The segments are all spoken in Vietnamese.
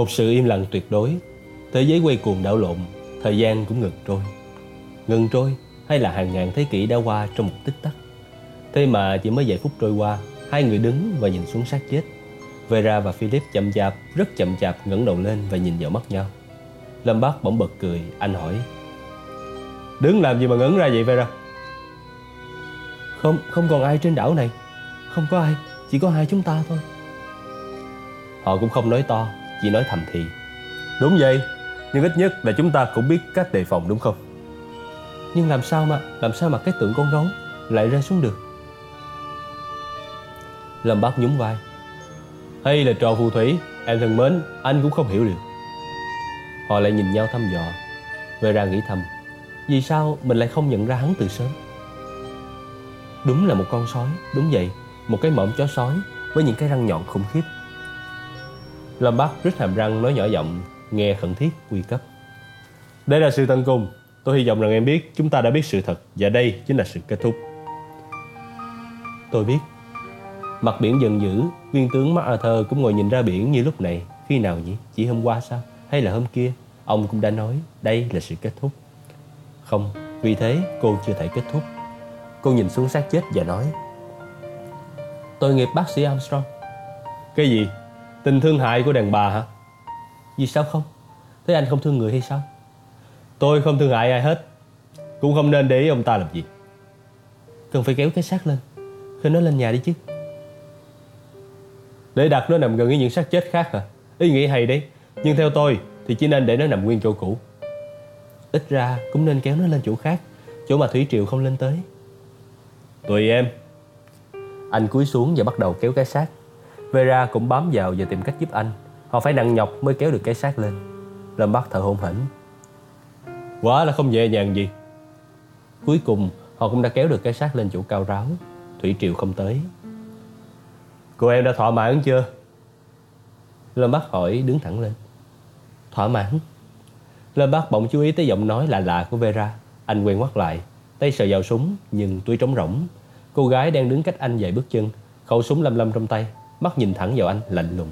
Một sự im lặng tuyệt đối. Thế giới quay cuồng đảo lộn Thời gian cũng ngừng trôi. Ngừng trôi hay là hàng ngàn thế kỷ đã qua trong một tích tắc. Thế mà chỉ mới vài phút trôi qua Hai người đứng và nhìn xuống xác chết. Vera và Philip chậm chạp, rất chậm chạp ngẩng đầu lên và nhìn vào mắt nhau. Lâm Bác bỗng bật cười, anh hỏi Đứng làm gì mà ngẩn ra vậy Vera? Không, không còn ai trên đảo này. Không có ai, chỉ có hai chúng ta thôi. Họ cũng không nói to, chỉ nói thầm thì. Đúng vậy, nhưng ít nhất là chúng ta cũng biết cách đề phòng đúng không? Nhưng làm sao mà, làm sao mà cái tượng con gấu lại rơi xuống được? Lâm Bác nhún vai. Hay là trò phù thủy, em thân mến, anh cũng không hiểu được. Họ lại nhìn nhau thăm dò. Vera nghĩ thầm Vì sao mình lại không nhận ra hắn từ sớm? Đúng là một con sói Đúng vậy Một cái mõm chó sói Với những cái răng nhọn khủng khiếp Lâm Bắc rít hàm răng nói nhỏ giọng Nghe khẩn thiết nguy cấp. Đây là sự tận cùng. Tôi hy vọng rằng em biết Chúng ta đã biết sự thật Và đây chính là sự kết thúc. Tôi biết. Mặt biển dần dữ Viên tướng MacArthur cũng ngồi nhìn ra biển như lúc này. Khi nào nhỉ? Chỉ hôm qua sao? Hay là hôm kia? Ông cũng đã nói đây là sự kết thúc. Không, vì thế cô chưa thể kết thúc. Cô nhìn xuống xác chết và nói Tôi nghiệp bác sĩ Armstrong. Cái gì? Tình thương hại của đàn bà hả? Vì sao không? Thế anh không thương người hay sao? Tôi không thương hại ai hết. Cũng không nên để ý ông ta làm gì. Cần phải kéo cái xác lên. Khơi nó lên nhà đi chứ. Để đặt nó nằm gần với những xác chết khác hả? Ý nghĩ hay đấy. Nhưng theo tôi thì chỉ nên để nó nằm nguyên chỗ cũ. Ít ra cũng nên kéo nó lên chỗ khác. Chỗ mà Thủy Triều không lên tới. Tùy em, Anh cúi xuống và bắt đầu kéo cái xác. Vera cũng bám vào và tìm cách giúp anh. Họ phải nặng nhọc mới kéo được cái xác lên. Lâm bắt thở hổn hển. Quá là không nhẹ nhàng gì. Cuối cùng họ cũng đã kéo được cái xác lên chỗ cao ráo. Thủy Triều không tới. Cô em đã thỏa mãn chưa? Lâm Bắc hỏi đứng thẳng lên. Thỏa mãn. Lâm Bác bỗng chú ý tới giọng nói lạ lạ của Vera. Anh quen mắt lại. Tay sờ vào súng nhưng túi trống rỗng. Cô gái đang đứng cách anh vài bước chân. Khẩu súng lăm lăm trong tay Mắt nhìn thẳng vào anh lạnh lùng.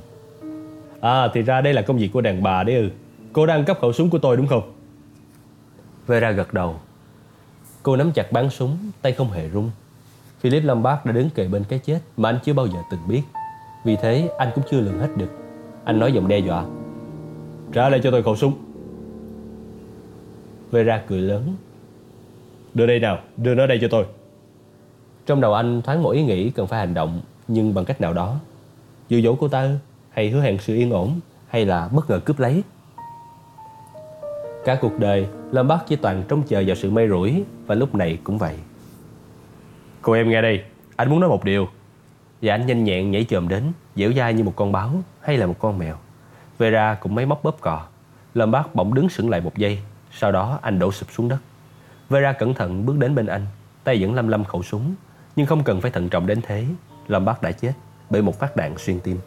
À thì ra đây là công việc của đàn bà đấy ư. Cô đang cấp khẩu súng của tôi đúng không? Vera gật đầu. Cô nắm chặt bắn súng Tay không hề rung. Philip Lombard đã đứng kề bên cái chết Mà anh chưa bao giờ từng biết. Vì thế anh cũng chưa lường hết được. Anh nói giọng đe dọa. Trả lại cho tôi khẩu súng. Vera cười lớn. Đưa đây nào, đưa nó đây cho tôi. Trong đầu anh thoáng một ý nghĩ cần phải hành động Nhưng bằng cách nào đó Dụ dỗ cô ta Hay hứa hẹn sự yên ổn Hay là bất ngờ cướp lấy Cả cuộc đời Lâm Bắc chỉ toàn trông chờ vào sự may rủi Và lúc này cũng vậy Cô em nghe đây Anh muốn nói một điều Và anh nhanh nhẹn nhảy chồm đến Dẻo dai như một con báo hay là một con mèo Vera cũng máy móc bóp cò. Lâm Bác bỗng đứng sững lại một giây, sau đó anh đổ sụp xuống đất. Vera cẩn thận bước đến bên anh, tay vẫn lăm lăm khẩu súng, nhưng không cần phải thận trọng đến thế. Lâm Bác đã chết bởi một phát đạn xuyên tim.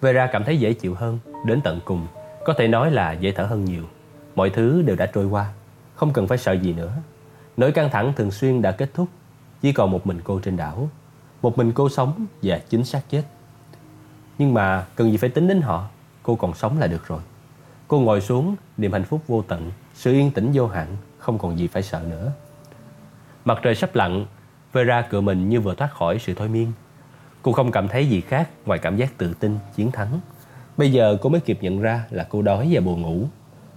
Vera cảm thấy dễ chịu hơn, đến tận cùng, có thể nói là dễ thở hơn nhiều. Mọi thứ đều đã trôi qua, không cần phải sợ gì nữa. Nỗi căng thẳng thường xuyên đã kết thúc, chỉ còn một mình cô trên đảo. Một mình cô sống và chính xác chết. Nhưng mà cần gì phải tính đến họ Cô còn sống là được rồi Cô ngồi xuống niềm hạnh phúc vô tận Sự yên tĩnh vô hạn Không còn gì phải sợ nữa Mặt trời sắp lặn Vera cựa mình như vừa thoát khỏi sự thôi miên Cô không cảm thấy gì khác Ngoài cảm giác tự tin, chiến thắng. Bây giờ cô mới kịp nhận ra là cô đói và buồn ngủ.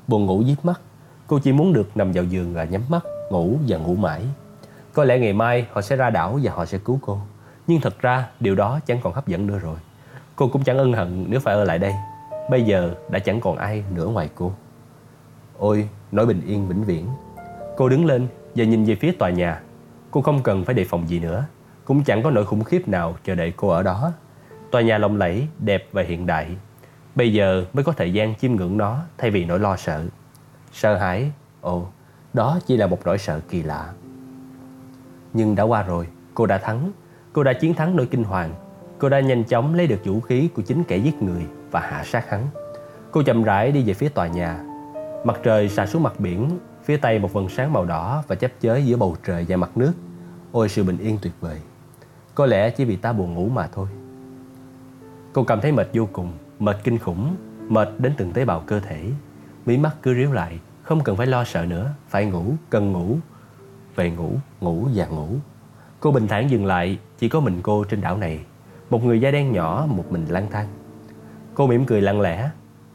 Buồn ngủ díp mắt. Cô chỉ muốn được nằm vào giường và nhắm mắt Ngủ và ngủ mãi. Có lẽ ngày mai họ sẽ ra đảo và họ sẽ cứu cô. Nhưng thật ra điều đó chẳng còn hấp dẫn nữa rồi. Cô cũng chẳng ân hận nếu phải ở lại đây. Bây giờ đã chẳng còn ai nữa ngoài cô. Ôi, nỗi bình yên vĩnh viễn. Cô đứng lên và nhìn về phía tòa nhà. Cô không cần phải đề phòng gì nữa. Cũng chẳng có nỗi khủng khiếp nào chờ đợi cô ở đó Tòa nhà lộng lẫy, đẹp và hiện đại Bây giờ mới có thời gian chiêm ngưỡng nó Thay vì nỗi lo sợ Sợ hãi, ồ, đó chỉ là một nỗi sợ kỳ lạ Nhưng đã qua rồi, cô đã thắng Cô đã chiến thắng nỗi kinh hoàng Cô đã nhanh chóng lấy được vũ khí của chính kẻ giết người và hạ sát hắn. Cô chậm rãi đi về phía tòa nhà. Mặt trời xa xuống mặt biển, phía tây một vần sáng màu đỏ và chấp chới giữa bầu trời và mặt nước. Ôi sự bình yên tuyệt vời. Có lẽ chỉ vì ta buồn ngủ mà thôi. Cô cảm thấy mệt vô cùng, Mệt kinh khủng Mệt đến từng tế bào cơ thể. Mí mắt cứ ríu lại Không cần phải lo sợ nữa. Phải ngủ, cần ngủ. Về ngủ, ngủ và ngủ. Cô bình thản dừng lại Chỉ có mình cô trên đảo này. Một người da đen nhỏ một mình lang thang. Cô mỉm cười lặng lẽ.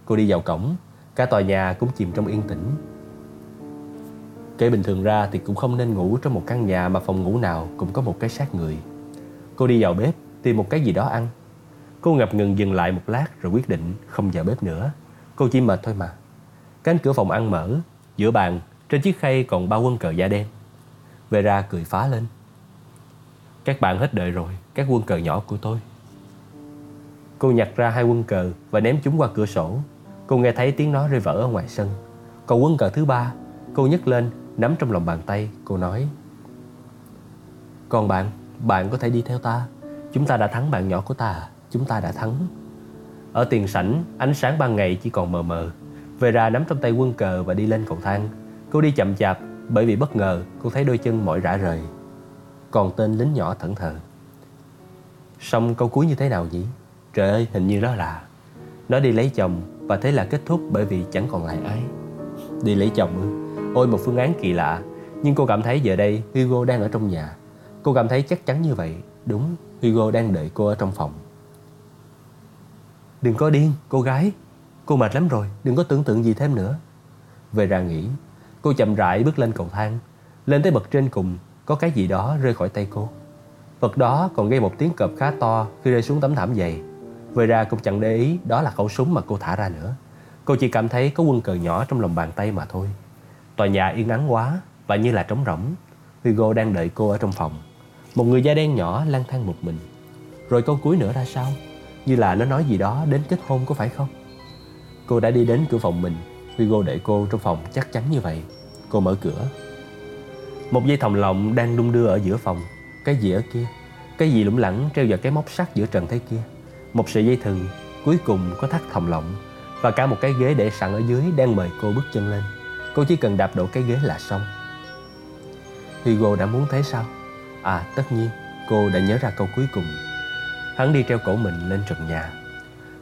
Cô đi vào cổng Cả tòa nhà cũng chìm trong yên tĩnh. Kể bình thường ra thì cũng không nên ngủ trong một căn nhà mà phòng ngủ nào cũng có một cái xác người. Cô đi vào bếp tìm một cái gì đó ăn. Cô ngập ngừng dừng lại một lát rồi quyết định không vào bếp nữa. Cô chỉ mệt thôi mà. Cánh cửa phòng ăn mở, giữa bàn, trên chiếc khay còn bao quân cờ da đen. Vera cười phá lên. Các bạn hết đợi rồi, các quân cờ nhỏ của tôi. Cô nhặt ra hai quân cờ và ném chúng qua cửa sổ. Cô nghe thấy tiếng nó rơi vỡ ở ngoài sân. Còn quân cờ thứ ba, cô nhấc lên Nắm trong lòng bàn tay cô nói Còn bạn bạn có thể đi theo ta. Chúng ta đã thắng bạn nhỏ của ta, Chúng ta đã thắng. Ở tiền sảnh, ánh sáng ban ngày chỉ còn mờ mờ. Vera nắm trong tay quân cờ và đi lên cầu thang. Cô đi chậm chạp, Bởi vì bất ngờ, cô thấy đôi chân mỏi rã rời. Còn tên lính nhỏ thẫn thờ. Xong câu cuối như thế nào nhỉ? Trời ơi, hình như đó là. Nó đi lấy chồng, Và thế là kết thúc bởi vì chẳng còn lại ai. Đi lấy chồng ư? Ôi, một phương án kỳ lạ. Nhưng cô cảm thấy giờ đây Hugo đang ở trong nhà. Cô cảm thấy chắc chắn như vậy. Đúng, Hugo đang đợi cô ở trong phòng. Đừng có điên, cô gái. Cô mệt lắm rồi, đừng có tưởng tượng gì thêm nữa. Về ra nghĩ Cô chậm rãi bước lên cầu thang. Lên tới bậc trên cùng Có cái gì đó rơi khỏi tay cô. Vật đó còn gây một tiếng cọp khá to Khi rơi xuống tấm thảm dày. Về ra cũng chẳng để ý Đó là khẩu súng mà cô thả ra nữa. Cô chỉ cảm thấy có quân cờ nhỏ trong lòng bàn tay mà thôi. Tòa nhà yên ắng quá và như là trống rỗng. Hugo đang đợi cô ở trong phòng. Một người da đen nhỏ lang thang một mình. Rồi câu cuối nữa ra sao? Như là nó nói gì đó đến kết hôn có phải không? Cô đã đi đến cửa phòng mình. Hugo đợi cô trong phòng chắc chắn như vậy. Cô mở cửa. Một dây thòng lọng đang đung đưa ở giữa phòng. Cái gì ở kia? Cái gì lủng lẳng treo vào cái móc sắt giữa trần thế kia? Một sợi dây thừng cuối cùng có thắt thòng lọng và cả một cái ghế để sẵn ở dưới đang mời cô bước chân lên. Cô chỉ cần đạp đổ cái ghế là xong Hugo đã muốn thế sao? À tất nhiên Cô đã nhớ ra câu cuối cùng. Hắn đi treo cổ mình lên trần nhà.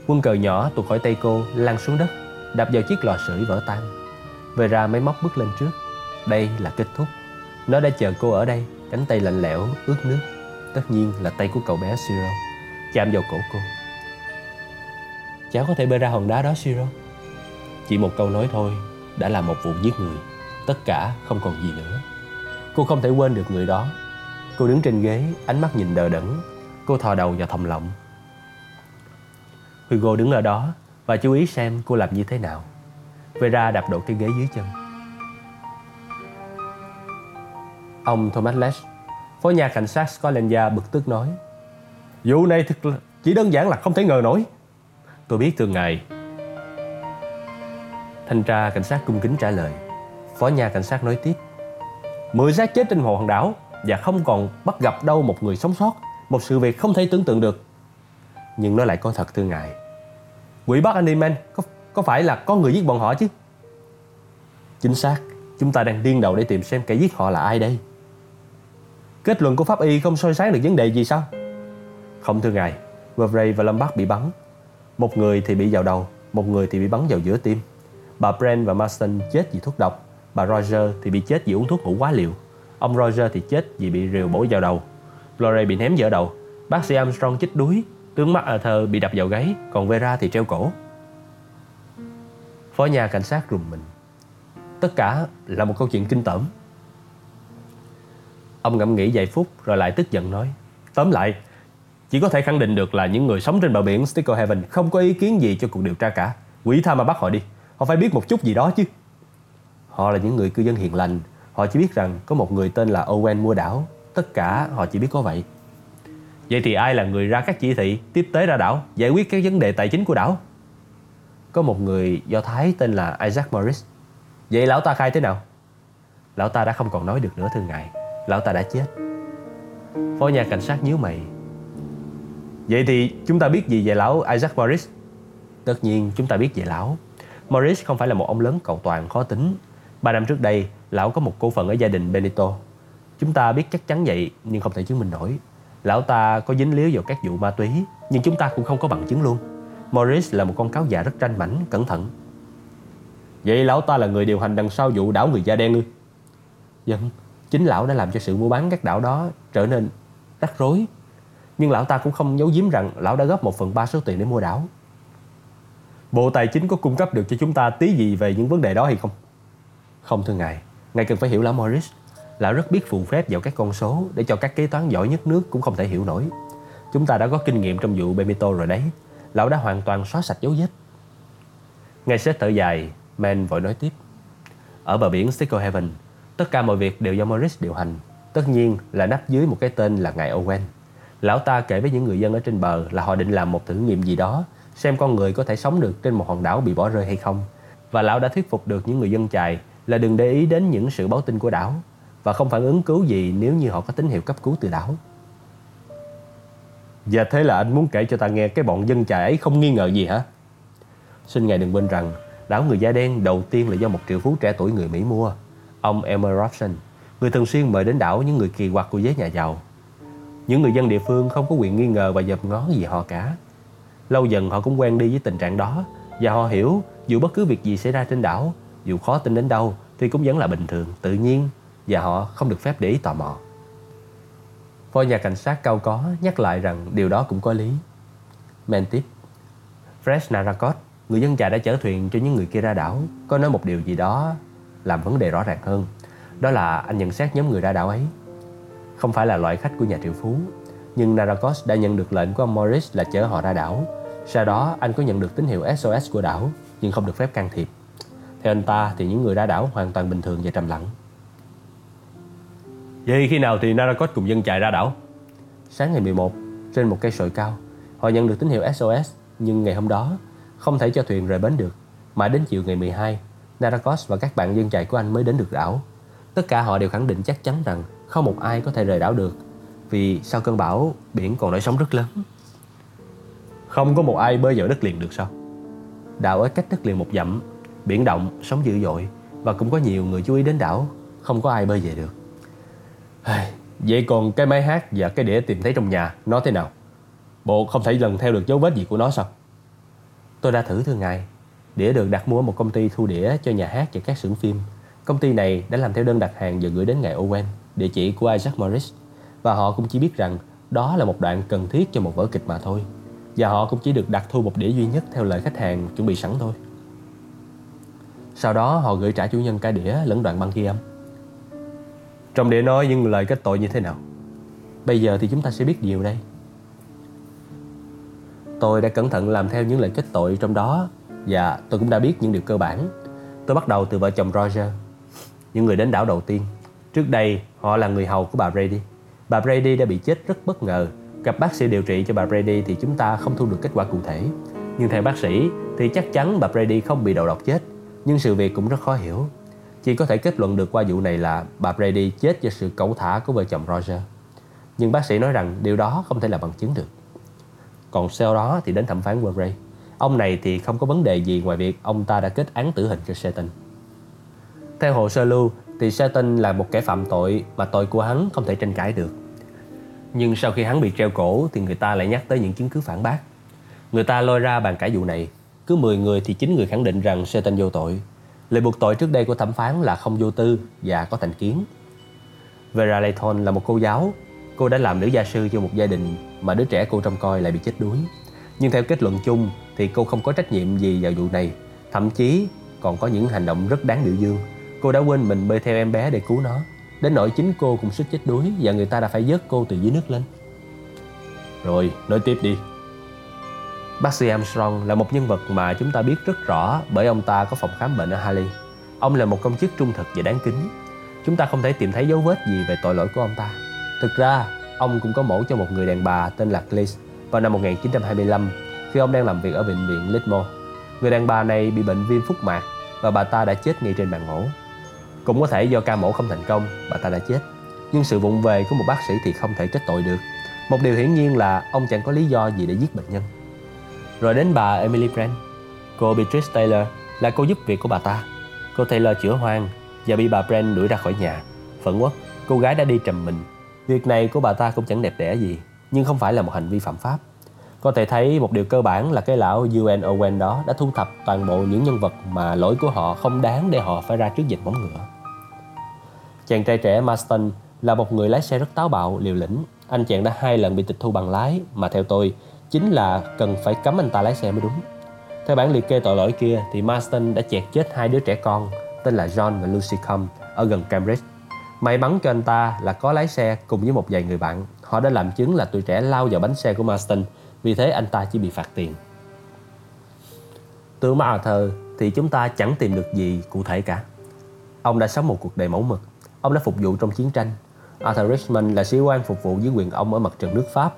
Quân cờ nhỏ tuột khỏi tay cô Lăn xuống đất Đạp vào chiếc lò sưởi vỡ tan. Về ra máy móc bước lên trước. Đây là kết thúc. Nó đã chờ cô ở đây Cánh tay lạnh lẽo, ướt nước. Tất nhiên là tay của cậu bé Siro Chạm vào cổ cô. Cháu có thể bơi ra hòn đá đó Siro Chỉ một câu nói thôi đã là một vụ giết người. Tất cả không còn gì nữa. Cô không thể quên được người đó cô đứng trên ghế, ánh mắt nhìn đờ đẫn. Cô thò đầu vào thòng lọng. Hugo đứng ở đó và chú ý xem cô làm như thế nào. Vera đạp đổ cái ghế dưới chân. Ông Thomas Lesh Phó nhà cảnh sát Scotland Yard bực tức nói, Vụ này thực là, chỉ đơn giản là không thể ngờ nổi. Tôi biết từ ngày. Thanh tra cảnh sát cung kính trả lời. Phó nhà cảnh sát nói tiếp, Mười xác chết trên hồ hòn đảo. Và không còn bắt gặp đâu một người sống sót Một sự việc không thể tưởng tượng được. Nhưng nó lại có thật thưa ngài. Quỷ bắt Animan có, có phải là có người giết bọn họ chứ? Chính xác Chúng ta đang điên đầu để tìm xem kẻ giết họ là ai đây. Kết luận của pháp y không soi sáng được vấn đề gì sao? Không thưa ngài. Vervray và Lombard bị bắn. Một người thì bị vào đầu Một người thì bị bắn vào giữa tim. Bà Brent và Marston chết vì thuốc độc. Bà Roger thì bị chết vì uống thuốc ngủ quá liều. Ông Roger thì chết vì bị rìu bổ vào đầu. Lorraine bị ném dở đầu. Bác sĩ Armstrong chích đuối, Tướng mắt Arthur bị đập vào gáy, Còn Vera thì treo cổ. Phó nhà cảnh sát rùng mình. Tất cả là một câu chuyện kinh tởm. Ông ngẫm nghĩ vài phút rồi lại tức giận nói, Tóm lại, Chỉ có thể khẳng định được là những người sống trên bờ biển Sticker Heaven Không có ý kiến gì cho cuộc điều tra cả. Quỷ tha mà bắt họ đi, Họ phải biết một chút gì đó chứ. Họ là những người cư dân hiền lành Họ chỉ biết rằng có một người tên là Owen mua đảo. Tất cả họ chỉ biết có vậy. Vậy thì ai là người ra các chỉ thị, Tiếp tế ra đảo, Giải quyết các vấn đề tài chính của đảo? Có một người do Thái tên là Isaac Morris. Vậy lão ta khai thế nào? Lão ta đã không còn nói được nữa, thưa ngài. Lão ta đã chết. Phó nhà cảnh sát nhíu mày. Vậy thì chúng ta biết gì về lão Isaac Morris? Tất nhiên chúng ta biết về lão. Morris không phải là một ông lớn cầu toàn khó tính. Ba năm trước đây, lão có một cổ phần ở gia đình Benito. Chúng ta biết chắc chắn vậy nhưng không thể chứng minh nổi. Lão ta có dính líu vào các vụ ma túy nhưng chúng ta cũng không có bằng chứng luôn. Morris là một con cáo già rất tranh mảnh, cẩn thận. Vậy lão ta là người điều hành đằng sau vụ đảo người da đen ư? Dân, chính lão đã làm cho sự mua bán các đảo đó trở nên rắc rối. Nhưng lão ta cũng không giấu giếm rằng lão đã góp một phần ba số tiền để mua đảo. Bộ Tài chính có cung cấp được cho chúng ta tí gì về những vấn đề đó hay không? Không thưa ngài, ngài cần phải hiểu lão Morris. Lão rất biết phù phép vào các con số để cho các kế toán giỏi nhất nước cũng không thể hiểu nổi. Chúng ta đã có kinh nghiệm trong vụ Bemito rồi đấy. Lão đã hoàn toàn xóa sạch dấu vết. ngài sẽ thở dài, Man vội nói tiếp. Ở bờ biển Stickle Heaven, tất cả mọi việc đều do Morris điều hành. Tất nhiên là nắp dưới một cái tên là ngài Owen. Lão ta kể với những người dân ở trên bờ là họ định làm một thử nghiệm gì đó, xem con người có thể sống được trên một hòn đảo bị bỏ rơi hay không. Và lão đã thuyết phục được những người dân chài là đừng để ý đến những sự báo tin của đảo và không phản ứng cứu gì nếu như họ có tín hiệu cấp cứu từ đảo. Và thế là anh muốn kể cho ta nghe cái bọn dân chài ấy không nghi ngờ gì hả? Xin ngài đừng quên rằng đảo người da đen đầu tiên là do một triệu phú trẻ tuổi người Mỹ mua, ông Elmer Robson, người thường xuyên mời đến đảo những người kỳ quặc của giới nhà giàu. Những người dân địa phương không có quyền nghi ngờ và dập ngó gì họ cả. Lâu dần họ cũng quen đi với tình trạng đó và họ hiểu dù bất cứ việc gì xảy ra trên đảo, dù khó tin đến đâu thì cũng vẫn là bình thường, tự nhiên và họ không được phép để ý tò mò. Phó nhà cảnh sát cao có nhắc lại rằng điều đó cũng có lý. Men tiếp. Fresh Narakot, người dân trà đã chở thuyền cho những người kia ra đảo, có nói một điều gì đó làm vấn đề rõ ràng hơn. Đó là anh nhận xét nhóm người ra đảo ấy. Không phải là loại khách của nhà triệu phú, nhưng Narakos đã nhận được lệnh của ông Morris là chở họ ra đảo. Sau đó anh có nhận được tín hiệu SOS của đảo, nhưng không được phép can thiệp. Theo anh ta thì những người ra đảo hoàn toàn bình thường và trầm lặng. Vậy khi nào thì Narakot cùng dân chạy ra đảo? Sáng ngày 11, trên một cây sồi cao, họ nhận được tín hiệu SOS, nhưng ngày hôm đó không thể cho thuyền rời bến được. Mãi đến chiều ngày 12, Narakos và các bạn dân chạy của anh mới đến được đảo. Tất cả họ đều khẳng định chắc chắn rằng không một ai có thể rời đảo được vì sau cơn bão biển còn nổi sóng rất lớn. Không có một ai bơi vào đất liền được sao? Đảo ở cách đất liền một dặm, biển động, sóng dữ dội và cũng có nhiều người chú ý đến đảo, không có ai bơi về được. Vậy còn cái máy hát và cái đĩa tìm thấy trong nhà Nó thế nào? Bộ không thể lần theo được dấu vết gì của nó sao? Tôi đã thử thưa ngài. Đĩa được đặt mua ở một công ty thu đĩa cho nhà hát và các xưởng phim. Công ty này đã làm theo đơn đặt hàng và gửi đến ngài Owen Địa chỉ của Isaac Morris. Và họ cũng chỉ biết rằng Đó là một đoạn cần thiết cho một vở kịch mà thôi. Và họ cũng chỉ được đặt thu một đĩa duy nhất Theo lời khách hàng chuẩn bị sẵn thôi Sau đó họ gửi trả chủ nhân cả đĩa lẫn đoạn băng ghi âm. Trong để nói những lời kết tội như thế nào? Bây giờ thì chúng ta sẽ biết điều đây. Tôi đã cẩn thận làm theo những lời kết tội trong đó Và tôi cũng đã biết những điều cơ bản. Tôi bắt đầu từ vợ chồng Roger Những người đến đảo đầu tiên. Trước đây họ là người hầu của bà Brady. Bà Brady đã bị chết rất bất ngờ. Gặp bác sĩ điều trị cho bà Brady thì chúng ta không thu được kết quả cụ thể. Nhưng theo bác sĩ thì chắc chắn bà Brady không bị đầu độc chết nhưng sự việc cũng rất khó hiểu chỉ có thể kết luận được qua vụ này là bà Brady chết do sự cẩu thả của vợ chồng Roger. Nhưng bác sĩ nói rằng điều đó không thể là bằng chứng được. Còn sau đó thì đến thẩm phán Murray. Ông này thì không có vấn đề gì ngoài việc ông ta đã kết án tử hình cho Satan. Theo hồ sơ lưu, thì Satan là một kẻ phạm tội mà tội của hắn không thể tranh cãi được. Nhưng sau khi hắn bị treo cổ thì người ta lại nhắc tới những chứng cứ phản bác. Người ta lôi ra bàn cãi vụ này. Cứ 10 người thì 9 người khẳng định rằng Satan vô tội Lời buộc tội trước đây của thẩm phán là không vô tư và có thành kiến. Vera Layton là một cô giáo. Cô đã làm nữ gia sư cho một gia đình mà đứa trẻ cô trông coi lại bị chết đuối. Nhưng theo kết luận chung thì cô không có trách nhiệm gì vào vụ này. Thậm chí còn có những hành động rất đáng biểu dương. Cô đã quên mình bơi theo em bé để cứu nó. Đến nỗi chính cô cũng suýt chết đuối và người ta đã phải vớt cô từ dưới nước lên. Rồi, nói tiếp đi. Bác sĩ Armstrong là một nhân vật mà chúng ta biết rất rõ bởi ông ta có phòng khám bệnh ở Harley. Ông là một công chức trung thực và đáng kính. Chúng ta không thể tìm thấy dấu vết gì về tội lỗi của ông ta. Thực ra, ông cũng có mẫu cho một người đàn bà tên là Gliss vào năm 1925 khi ông đang làm việc ở bệnh viện Litmore. Người đàn bà này bị bệnh viêm phúc mạc và bà ta đã chết ngay trên bàn mổ. Cũng có thể do ca mổ không thành công, bà ta đã chết. Nhưng sự vụng về của một bác sĩ thì không thể trách tội được. Một điều hiển nhiên là ông chẳng có lý do gì để giết bệnh nhân. Rồi đến bà Emily Brand. Cô Beatrice Taylor là cô giúp việc của bà ta. Cô Taylor chữa hoang và bị bà Brand đuổi ra khỏi nhà. Phẫn uất, cô gái đã đi trầm mình. Việc này của bà ta cũng chẳng đẹp đẽ gì Nhưng không phải là một hành vi phạm pháp. Có thể thấy một điều cơ bản là cái lão UN Owen đó đã thu thập toàn bộ những nhân vật mà lỗi của họ không đáng để họ phải ra trước dịch bóng ngựa. Chàng trai trẻ Marston là một người lái xe rất táo bạo, liều lĩnh. Anh chàng đã hai lần bị tịch thu bằng lái mà theo tôi chính là cần phải cấm anh ta lái xe mới đúng. Theo bản liệt kê tội lỗi kia thì Marston đã chẹt chết hai đứa trẻ con tên là John và Lucy Combe ở gần Cambridge. May mắn cho anh ta là có lái xe cùng với một vài người bạn. Họ đã làm chứng là tuổi trẻ lao vào bánh xe của Marston, vì thế anh ta chỉ bị phạt tiền. Từ Arthur thì chúng ta chẳng tìm được gì cụ thể cả. Ông đã sống một cuộc đời mẫu mực. Ông đã phục vụ trong chiến tranh. Arthur Richmond là sĩ quan phục vụ dưới quyền ông ở mặt trận nước Pháp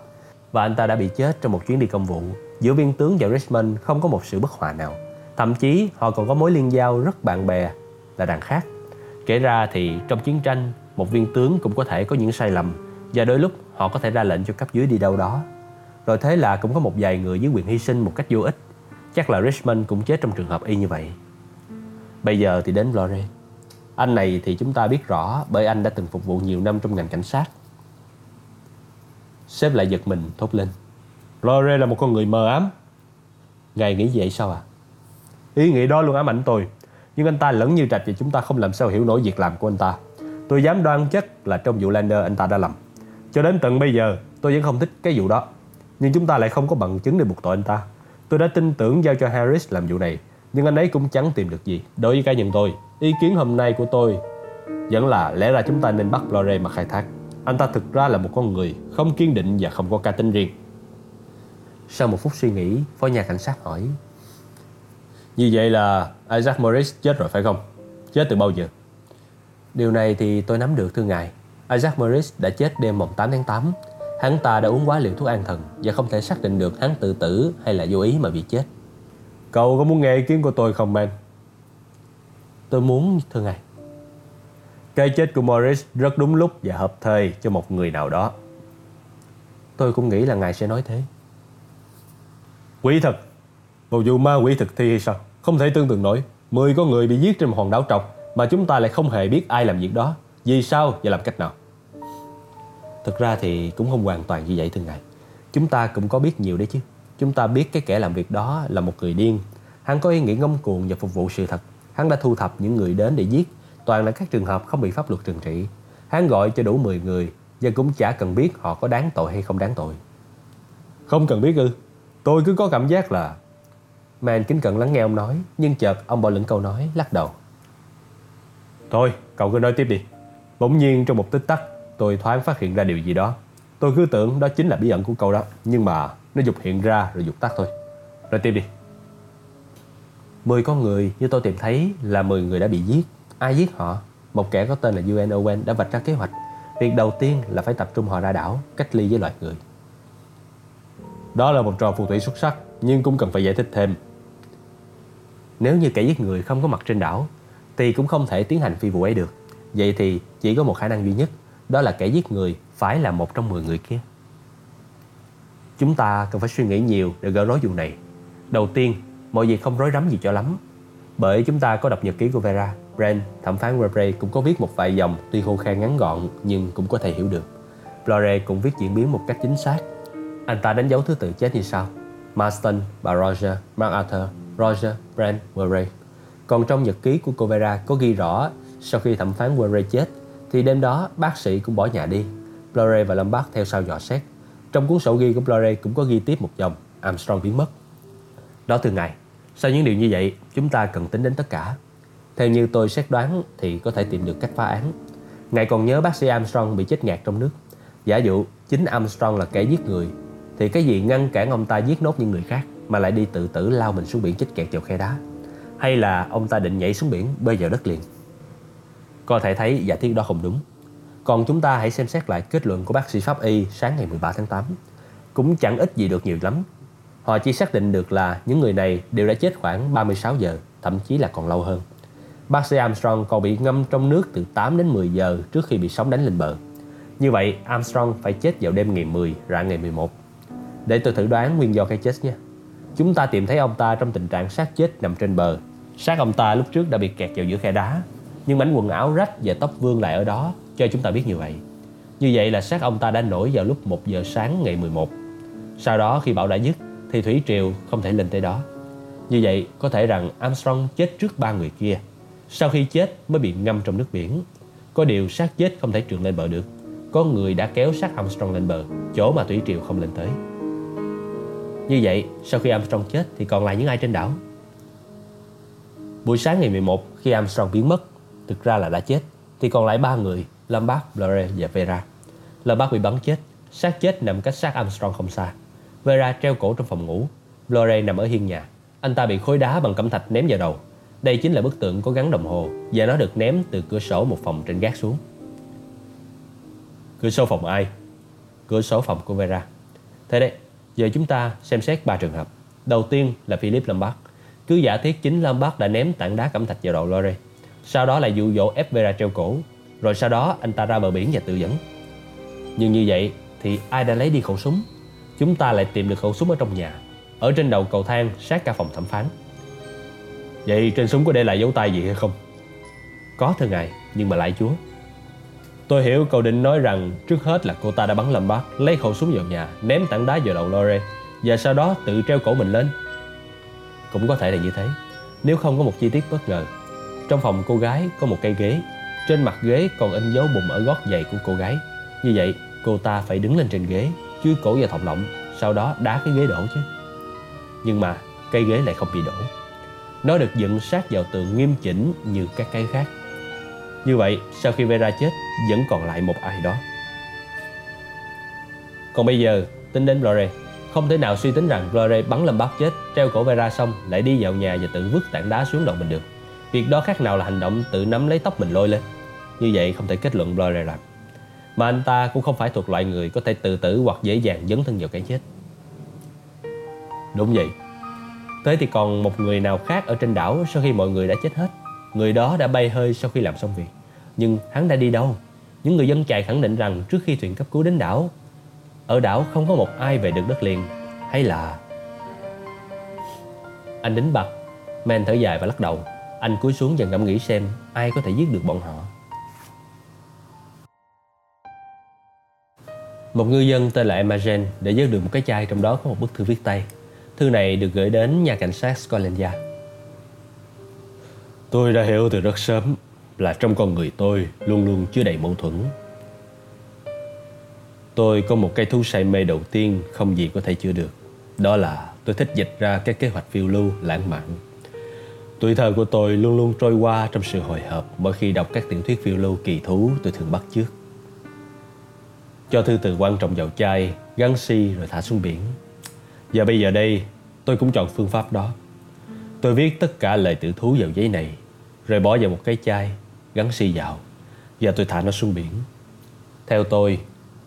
và anh ta đã bị chết trong một chuyến đi công vụ. Giữa viên tướng và Richmond không có một sự bất hòa nào. Thậm chí họ còn có mối liên giao rất bạn bè là đàn khác. Kể ra thì trong chiến tranh, một viên tướng cũng có thể có những sai lầm và đôi lúc họ có thể ra lệnh cho cấp dưới đi đâu đó. Rồi thế là cũng có một vài người dưới quyền hy sinh một cách vô ích. Chắc là Richmond cũng chết trong trường hợp y như vậy. Bây giờ thì đến Flore. Anh này thì chúng ta biết rõ bởi anh đã từng phục vụ nhiều năm trong ngành cảnh sát. Sếp lại giật mình thốt lên. Lore là một con người mờ ám. Ngài nghĩ vậy sao à? Ý nghĩ đó luôn ám ảnh tôi. Nhưng anh ta lẫn như trạch và chúng ta không làm sao hiểu nổi việc làm của anh ta. Tôi dám đoan chắc là trong vụ Lander anh ta đã lầm. Cho đến tận bây giờ tôi vẫn không thích cái vụ đó. Nhưng chúng ta lại không có bằng chứng để buộc tội anh ta. Tôi đã tin tưởng giao cho Harris làm vụ này. Nhưng anh ấy cũng chẳng tìm được gì. Đối với cá nhân tôi, ý kiến hôm nay của tôi vẫn là lẽ ra chúng ta nên bắt Lore mà khai thác. Anh ta thực ra là một con người không kiên định và không có cá tính riêng. Sau một phút suy nghĩ, phó nhà cảnh sát hỏi Như vậy là Isaac Morris chết rồi phải không? Chết từ bao giờ? Điều này thì tôi nắm được thưa ngài Isaac Morris đã chết đêm mồng 8 tháng 8 Hắn ta đã uống quá liều thuốc an thần Và không thể xác định được hắn tự tử hay là vô ý mà bị chết Cậu có muốn nghe ý kiến của tôi không man? Tôi muốn thưa ngài Cái chết của Morris rất đúng lúc và hợp thời cho một người nào đó. Tôi cũng nghĩ là ngài sẽ nói thế. Quỷ thật Một vụ ma quỷ thực thi hay sao Không thể tương tượng nổi. Mười con người bị giết trên một hòn đảo trọc Mà chúng ta lại không hề biết ai làm việc đó. Vì sao và làm cách nào? Thực ra thì cũng không hoàn toàn như vậy thưa ngài. Chúng ta cũng có biết nhiều đấy chứ. Chúng ta biết cái kẻ làm việc đó là một người điên. Hắn có ý nghĩ ngông cuồng và phục vụ sự thật. Hắn đã thu thập những người đến để giết Toàn là các trường hợp không bị pháp luật trừng trị. Hắn gọi cho đủ 10 người Và cũng chả cần biết họ có đáng tội hay không đáng tội. Không cần biết ư? Tôi cứ có cảm giác là Man kính cận lắng nghe ông nói Nhưng chợt ông bỏ lửng câu nói lắc đầu. Thôi cậu cứ nói tiếp đi. Bỗng nhiên trong một tích tắc Tôi thoáng phát hiện ra điều gì đó. Tôi cứ tưởng đó chính là bí ẩn của câu đó Nhưng mà nó dục hiện ra rồi dục tắt thôi. Nói tiếp đi. Mười con người như tôi tìm thấy là 10 người đã bị giết Ai giết họ? Một kẻ có tên là UN Owen đã vạch ra kế hoạch. Việc đầu tiên là phải tập trung họ ra đảo Cách ly với loài người. Đó là một trò phù thủy xuất sắc Nhưng cũng cần phải giải thích thêm. Nếu như kẻ giết người không có mặt trên đảo Thì cũng không thể tiến hành phi vụ ấy được. Vậy thì chỉ có một khả năng duy nhất Đó là kẻ giết người phải là một trong 10 người kia. Chúng ta cần phải suy nghĩ nhiều để gỡ rối vụ này. Đầu tiên, mọi việc không rối rắm gì cho lắm Bởi chúng ta có đọc nhật ký của Vera. Brand, thẩm phán Rebray cũng có viết một vài dòng Tuy khô khan ngắn gọn nhưng cũng có thể hiểu được Blore cũng viết diễn biến một cách chính xác Anh ta đánh dấu thứ tự chết như sau Marston, bà Roger, Mark Arthur, Roger, Brand, Murray Còn trong nhật ký của cô Vera có ghi rõ Sau khi thẩm phán Murray chết Thì đêm đó bác sĩ cũng bỏ nhà đi Blore và Lombard theo sau dò xét trong cuốn sổ ghi của Blore cũng có ghi tiếp một dòng Armstrong biến mất. Đó từ ngày. sau những điều như vậy, chúng ta cần tính đến tất cả. Theo như tôi xét đoán thì có thể tìm được cách phá án. Ngài còn nhớ bác sĩ Armstrong bị chết ngạt trong nước. Giả dụ chính Armstrong là kẻ giết người, thì cái gì ngăn cản ông ta giết nốt những người khác mà lại đi tự tử lao mình xuống biển chết kẹt vào khe đá? Hay là ông ta định nhảy xuống biển bơi vào đất liền? Có thể thấy giả thiết đó không đúng. Còn chúng ta hãy xem xét lại kết luận của bác sĩ pháp y sáng ngày 13 tháng 8. Cũng chẳng ít gì được nhiều lắm. Họ chỉ xác định được là những người này đều đã chết khoảng 36 giờ, thậm chí là còn lâu hơn. Bác sĩ Armstrong còn bị ngâm trong nước từ 8 đến 10 giờ trước khi bị sóng đánh lên bờ. Như vậy, Armstrong phải chết vào đêm ngày 10, rạng ngày 11. Để tôi thử đoán nguyên do cái chết nhé. Chúng ta tìm thấy ông ta trong tình trạng xác chết nằm trên bờ. Xác ông ta lúc trước đã bị kẹt vào giữa khe đá, nhưng mảnh quần áo rách và tóc vương lại ở đó cho chúng ta biết như vậy. Như vậy là xác ông ta đã nổi vào lúc 1 giờ sáng ngày 11. Sau đó khi bão đã dứt thì thủy triều không thể lên tới đó. Như vậy có thể rằng Armstrong chết trước ba người kia. Sau khi chết mới bị ngâm trong nước biển. Có điều xác chết không thể trượt lên bờ được. Có người đã kéo xác Armstrong lên bờ, chỗ mà thủy triều không lên tới. Như vậy, sau khi Armstrong chết thì còn lại những ai trên đảo? Buổi sáng ngày 11 khi Armstrong biến mất, thực ra là đã chết, thì còn lại ba người, Lombard, Blore và Vera. Lombard bị bắn chết, xác chết nằm cách xác Armstrong không xa. Vera treo cổ trong phòng ngủ, Blore nằm ở hiên nhà. Anh ta bị khối đá bằng cẩm thạch ném vào đầu. Đây chính là bức tượng có gắn đồng hồ và nó được ném từ cửa sổ một phòng trên gác xuống. Cửa sổ phòng ai? Cửa sổ phòng của Vera. Thế đấy, giờ chúng ta xem xét ba trường hợp. Đầu tiên là Philip Lombard. Cứ giả thiết chính Lombard đã ném tảng đá cẩm thạch vào đầu Lore. Sau đó lại dụ dỗ ép Vera treo cổ. Rồi sau đó anh ta ra bờ biển và tự dẫn. Nhưng như vậy thì ai đã lấy đi khẩu súng? Chúng ta lại tìm được khẩu súng ở trong nhà. Ở trên đầu cầu thang sát cả phòng thẩm phán. Vậy trên súng có để lại dấu tay gì hay không? Có thưa ngài, nhưng mà lại chúa. Tôi hiểu cậu định nói rằng trước hết là cô ta đã bắn lầm bác, lấy khẩu súng vào nhà, ném tảng đá vào đầu Lore và sau đó tự treo cổ mình lên. Cũng có thể là như thế, nếu không có một chi tiết bất ngờ. Trong phòng cô gái có một cây ghế, trên mặt ghế còn in dấu bùm ở gót giày của cô gái. Như vậy, cô ta phải đứng lên trên ghế, chui cổ vào thòng lọng, sau đó đá cái ghế đổ chứ. Nhưng mà cây ghế lại không bị đổ. Nó được dựng sát vào tường nghiêm chỉnh như các cái khác. Như vậy, sau khi Vera chết, vẫn còn lại một ai đó. Còn bây giờ, tính đến Flore, không thể nào suy tính rằng Flore bắn lâm bác chết, treo cổ Vera xong lại đi vào nhà và tự vứt tảng đá xuống đầu mình được. Việc đó khác nào là hành động tự nắm lấy tóc mình lôi lên. Như vậy không thể kết luận Flore làm. Mà anh ta cũng không phải thuộc loại người có thể tự tử hoặc dễ dàng dấn thân vào cái chết. Đúng vậy. Thế thì còn một người nào khác ở trên đảo sau khi mọi người đã chết hết. Người đó đã bay hơi sau khi làm xong việc. Nhưng hắn đã đi đâu? Những người dân chài khẳng định rằng trước khi thuyền cấp cứu đến đảo, ở đảo không có một ai về được đất liền. Hay là... Anh đính bật men thở dài và lắc đầu. Anh cúi xuống dần ngẫm nghĩ xem ai có thể giết được bọn họ. Một ngư dân tên là Emma Jane đã giết được một cái chai trong đó có một bức thư viết tay. Thư này được gửi đến nhà cảnh sát Scotland Yard. Tôi đã hiểu từ rất sớm là trong con người tôi luôn luôn chứa đầy mâu thuẫn. Tôi có một cái thú say mê đầu tiên không gì có thể chữa được. Đó là tôi thích dịch ra các kế hoạch phiêu lưu lãng mạn. Tuổi thơ của tôi luôn luôn trôi qua trong sự hồi hộp mỗi khi đọc các tiểu thuyết phiêu lưu kỳ thú tôi thường bắt trước. Cho thư từ quan trọng vào chai, gắn si rồi thả xuống biển. Và bây giờ đây, tôi cũng chọn phương pháp đó. Tôi viết tất cả lời tự thú vào giấy này, rồi bỏ vào một cái chai, gắn xi vào, và tôi thả nó xuống biển. Theo tôi,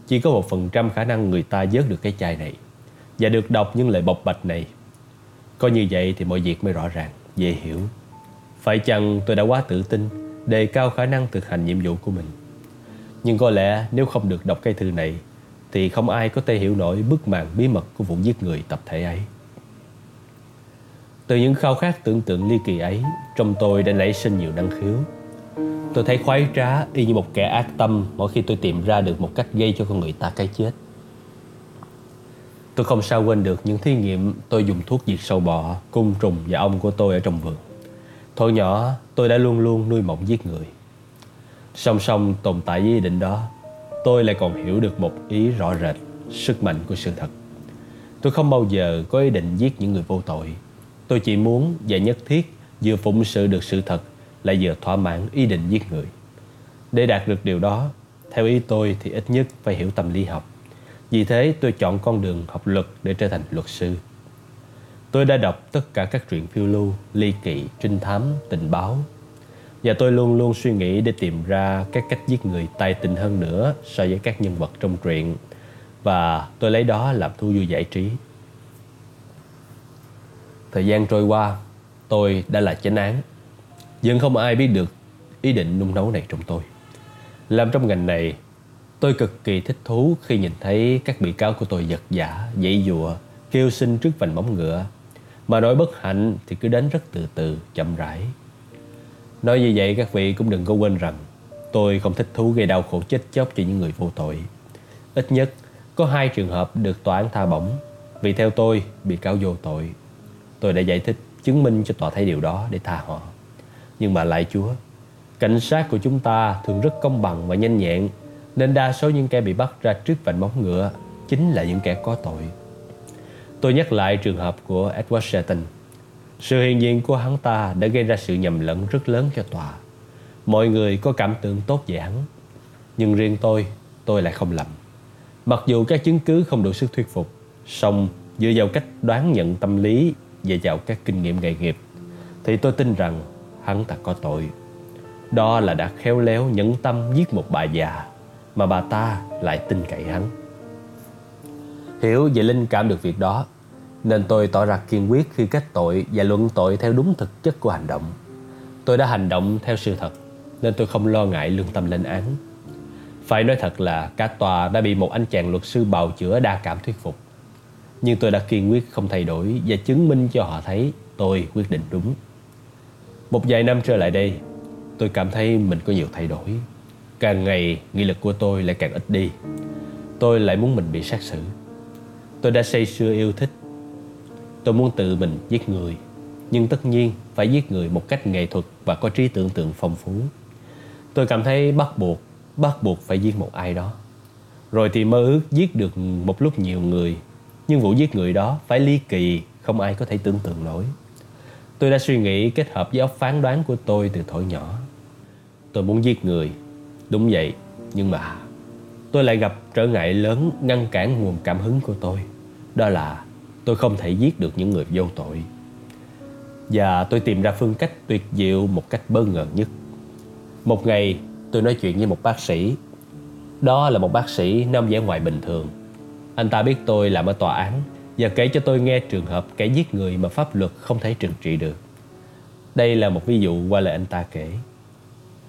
chỉ có một phần trăm khả năng người ta vớt được cái chai này và được đọc những lời bộc bạch này. Có như vậy thì mọi việc mới rõ ràng, dễ hiểu. Phải chăng tôi đã quá tự tin, đề cao khả năng thực hành nhiệm vụ của mình. Nhưng có lẽ nếu không được đọc cái thư này thì không ai có thể hiểu nổi bức màn bí mật của vụ giết người tập thể ấy. Từ những khao khát tưởng tượng ly kỳ ấy, trong tôi đã nảy sinh nhiều năng khiếu. Tôi thấy khoái trá y như một kẻ ác tâm mỗi khi tôi tìm ra được một cách gây cho con người ta cái chết. Tôi không sao quên được những thí nghiệm tôi dùng thuốc diệt sâu bọ, côn trùng và ong của tôi ở trong vườn. Thôi nhỏ, tôi đã luôn luôn nuôi mộng giết người. Song song tồn tại với ý định đó, tôi lại còn hiểu được một ý rõ rệt, sức mạnh của sự thật. Tôi không bao giờ có ý định giết những người vô tội Tôi chỉ muốn và nhất thiết vừa phụng sự được sự thật lại vừa thỏa mãn ý định giết người. Để đạt được điều đó, theo ý tôi thì ít nhất phải hiểu tâm lý học. Vì thế tôi chọn con đường học luật để trở thành luật sư. Tôi đã đọc tất cả các truyện phiêu lưu, ly kỳ, trinh thám, tình báo. Và tôi luôn luôn suy nghĩ để tìm ra các cách giết người tài tình hơn nữa so với các nhân vật trong truyện. Và tôi lấy đó làm thú vui giải trí. Thời gian trôi qua, tôi đã là chánh án. Nhưng không ai biết được ý định nung nấu này trong tôi. Làm trong ngành này, tôi cực kỳ thích thú khi nhìn thấy các bị cáo của tôi giật giả, dãy dụa, kêu xin trước vành móng ngựa. Mà nói bất hạnh thì cứ đến rất từ từ, chậm rãi. Nói như vậy các vị cũng đừng có quên rằng tôi không thích thú gây đau khổ chết chóc cho những người vô tội. Ít nhất có hai trường hợp được tòa án tha bổng Vì theo tôi, bị cáo vô tội. Tôi đã giải thích, chứng minh cho tòa thấy điều đó để tha họ. Nhưng mà lại Chúa, cảnh sát của chúng ta thường rất công bằng và nhanh nhẹn, nên đa số những kẻ bị bắt ra trước vành móng ngựa chính là những kẻ có tội. Tôi nhắc lại trường hợp của Edward Shelton. Sự hiện diện của hắn ta đã gây ra sự nhầm lẫn rất lớn cho tòa. Mọi người có cảm tưởng tốt về hắn. Nhưng riêng tôi, tôi lại không lầm. Mặc dù các chứng cứ không đủ sức thuyết phục, song dựa vào cách đoán nhận tâm lý và vào các kinh nghiệm nghề nghiệp, thì tôi tin rằng hắn ta có tội. Đó là đã khéo léo nhẫn tâm giết một bà già mà bà ta lại tin cậy hắn. Hiểu về linh cảm được việc đó nên tôi tỏ ra kiên quyết khi kết tội Và luận tội theo đúng thực chất của hành động. Tôi đã hành động theo sự thật, Nên tôi không lo ngại lương tâm lên án. Phải nói thật là cả tòa đã bị một anh chàng luật sư bào chữa đa cảm thuyết phục. Nhưng tôi đã kiên quyết không thay đổi Và chứng minh cho họ thấy tôi quyết định đúng. Một vài năm trở lại đây, Tôi cảm thấy mình có nhiều thay đổi. Càng ngày, nghị lực của tôi lại càng ít đi. Tôi lại muốn mình bị sát xử. Tôi đã say sưa yêu thích Tôi muốn tự mình giết người, Nhưng tất nhiên phải giết người một cách nghệ thuật Và có trí tưởng tượng phong phú. Tôi cảm thấy bắt buộc Bắt buộc phải giết một ai đó. Rồi thì mơ ước giết được một lúc nhiều người, Nhưng vụ giết người đó phải ly kỳ, Không ai có thể tưởng tượng nổi. Tôi đã suy nghĩ kết hợp với óc phán đoán của tôi từ thổi nhỏ. Tôi muốn giết người, Đúng vậy, Nhưng mà tôi lại gặp trở ngại lớn ngăn cản nguồn cảm hứng của tôi. Đó là tôi không thể giết được những người vô tội. Và tôi tìm ra phương cách tuyệt diệu một cách bơ ngờ nhất. Một ngày, tôi nói chuyện với một bác sĩ. Đó là một bác sĩ nam vẻ ngoài bình thường. Anh ta biết tôi làm ở tòa án và kể cho tôi nghe trường hợp kẻ giết người mà pháp luật không thể trừng trị được. Đây là một ví dụ qua lời anh ta kể.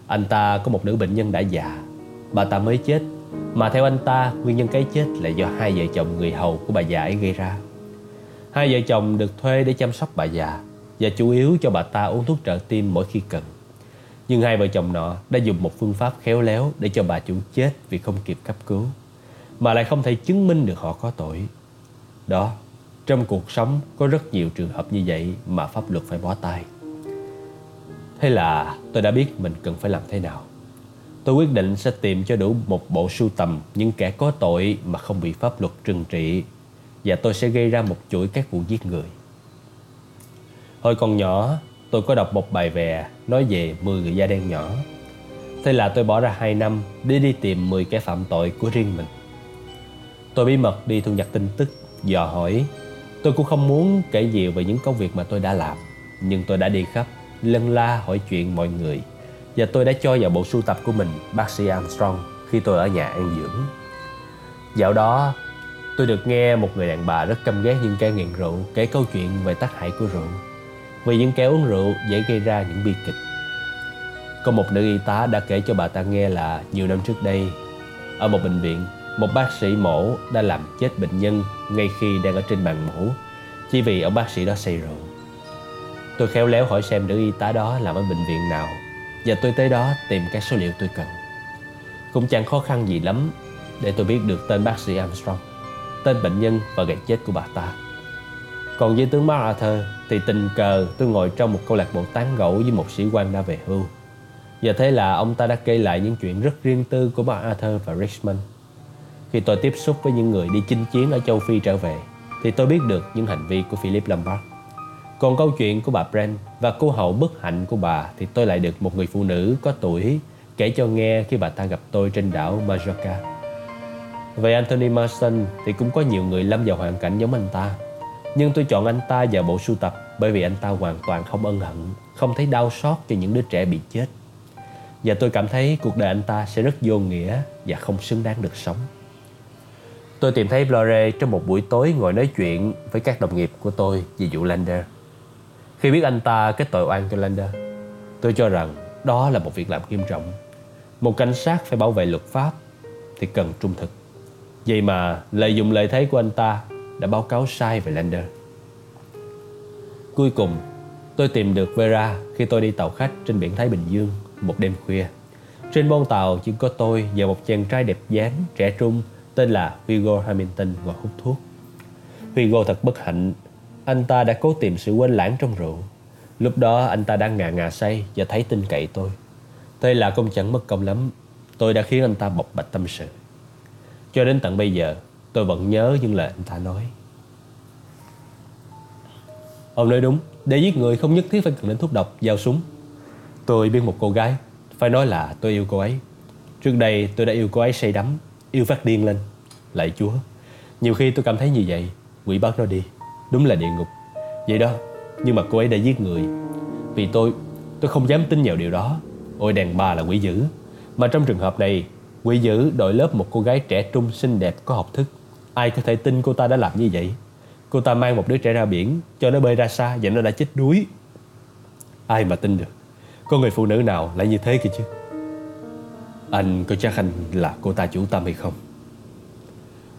Anh ta có một nữ bệnh nhân đã già, bà ta mới chết mà theo anh ta, nguyên nhân cái chết là do hai vợ chồng người hầu của bà già ấy gây ra. Hai vợ chồng được thuê để chăm sóc bà già và chủ yếu cho bà ta uống thuốc trợ tim mỗi khi cần. Nhưng hai vợ chồng nọ đã dùng một phương pháp khéo léo để cho bà chủ chết vì không kịp cấp cứu, mà lại không thể chứng minh được họ có tội. Đó, trong cuộc sống có rất nhiều trường hợp như vậy mà pháp luật phải bó tay. Thế là tôi đã biết mình cần phải làm thế nào. Tôi quyết định sẽ tìm cho đủ một bộ sưu tầm những kẻ có tội mà không bị pháp luật trừng trị và tôi sẽ gây ra một chuỗi các vụ giết người. Hồi còn nhỏ, tôi có đọc một bài vè nói về 10 người da đen nhỏ. Thế là tôi bỏ ra 2 năm để đi tìm 10 kẻ phạm tội của riêng mình. Tôi bí mật đi thu nhặt tin tức, dò hỏi. Tôi cũng không muốn kể nhiều về những công việc mà tôi đã làm, nhưng tôi đã đi khắp, lân la hỏi chuyện mọi người và tôi đã cho vào bộ sưu tập của mình bác sĩ Armstrong khi tôi ở nhà an dưỡng. Dạo đó, tôi được nghe một người đàn bà rất căm ghét những kẻ nghiện rượu kể câu chuyện về tác hại của rượu. Vì những kẻ uống rượu dễ gây ra những bi kịch. Có một nữ y tá đã kể cho bà ta nghe là nhiều năm trước đây, ở một bệnh viện, một bác sĩ mổ đã làm chết bệnh nhân ngay khi đang ở trên bàn mổ chỉ vì ông bác sĩ đó say rượu. Tôi khéo léo hỏi xem nữ y tá đó làm ở bệnh viện nào và tôi tới đó tìm các số liệu tôi cần Cũng chẳng khó khăn gì lắm Để tôi biết được tên bác sĩ Armstrong Tên bệnh nhân và ngày chết của bà ta. Còn với tướng MacArthur Thì tình cờ tôi ngồi trong một câu lạc bộ tán gẫu Với một sĩ quan đã về hưu. Và thế là ông ta đã kể lại những chuyện rất riêng tư của MacArthur và Richmond. Khi tôi tiếp xúc với những người đi chinh chiến ở châu Phi trở về, Thì tôi biết được những hành vi của Philip Lombard. Còn câu chuyện của bà Brent và cô hậu bất hạnh của bà thì tôi lại được một người phụ nữ có tuổi kể cho nghe khi bà ta gặp tôi trên đảo Majorca. Về Anthony Marston thì cũng có nhiều người lâm vào hoàn cảnh giống anh ta. Nhưng tôi chọn anh ta vào bộ sưu tập bởi vì anh ta hoàn toàn không ân hận, không thấy đau xót cho những đứa trẻ bị chết. Và tôi cảm thấy cuộc đời anh ta sẽ rất vô nghĩa và không xứng đáng được sống. Tôi tìm thấy Blore trong một buổi tối ngồi nói chuyện với các đồng nghiệp của tôi về vụ Lander. Khi biết anh ta kết tội oan cho Lander Tôi cho rằng đó là một việc làm nghiêm trọng Một cảnh sát phải bảo vệ luật pháp Thì cần trung thực Vậy mà lợi dụng lợi thế của anh ta Đã báo cáo sai về Lander Cuối cùng Tôi tìm được Vera khi tôi đi tàu khách trên biển Thái Bình Dương một đêm khuya. Trên bon tàu chỉ có tôi và một chàng trai đẹp dáng, trẻ trung tên là Hugo Hamilton ngồi hút thuốc. Hugo thật bất hạnh. Anh ta đã cố tìm sự quên lãng trong rượu. Lúc đó anh ta đang ngà ngà say và thấy tin cậy tôi. Thế là cũng chẳng mất công lắm. Tôi đã khiến anh ta bộc bạch tâm sự. Cho đến tận bây giờ, tôi vẫn nhớ những lời anh ta nói. Ông nói đúng, để giết người không nhất thiết phải cần đến thuốc độc, dao súng. Tôi biết một cô gái, phải nói là tôi yêu cô ấy. Trước đây tôi đã yêu cô ấy say đắm, yêu phát điên lên. Lạy Chúa, nhiều khi tôi cảm thấy như vậy, quỷ bắt nó đi. Đúng là địa ngục. Vậy đó, nhưng mà cô ấy đã giết người. Vì tôi, tôi không dám tin vào điều đó. Ôi đàn bà là quỷ dữ. Mà trong trường hợp này, quỷ dữ đội lớp một cô gái trẻ trung xinh đẹp có học thức. Ai có thể tin cô ta đã làm như vậy? Cô ta mang một đứa trẻ ra biển, Cho nó bơi ra xa và nó đã chết đuối. Ai mà tin được? Có người phụ nữ nào lại như thế kia chứ? Anh có chắc anh là cô ta chủ tâm hay không?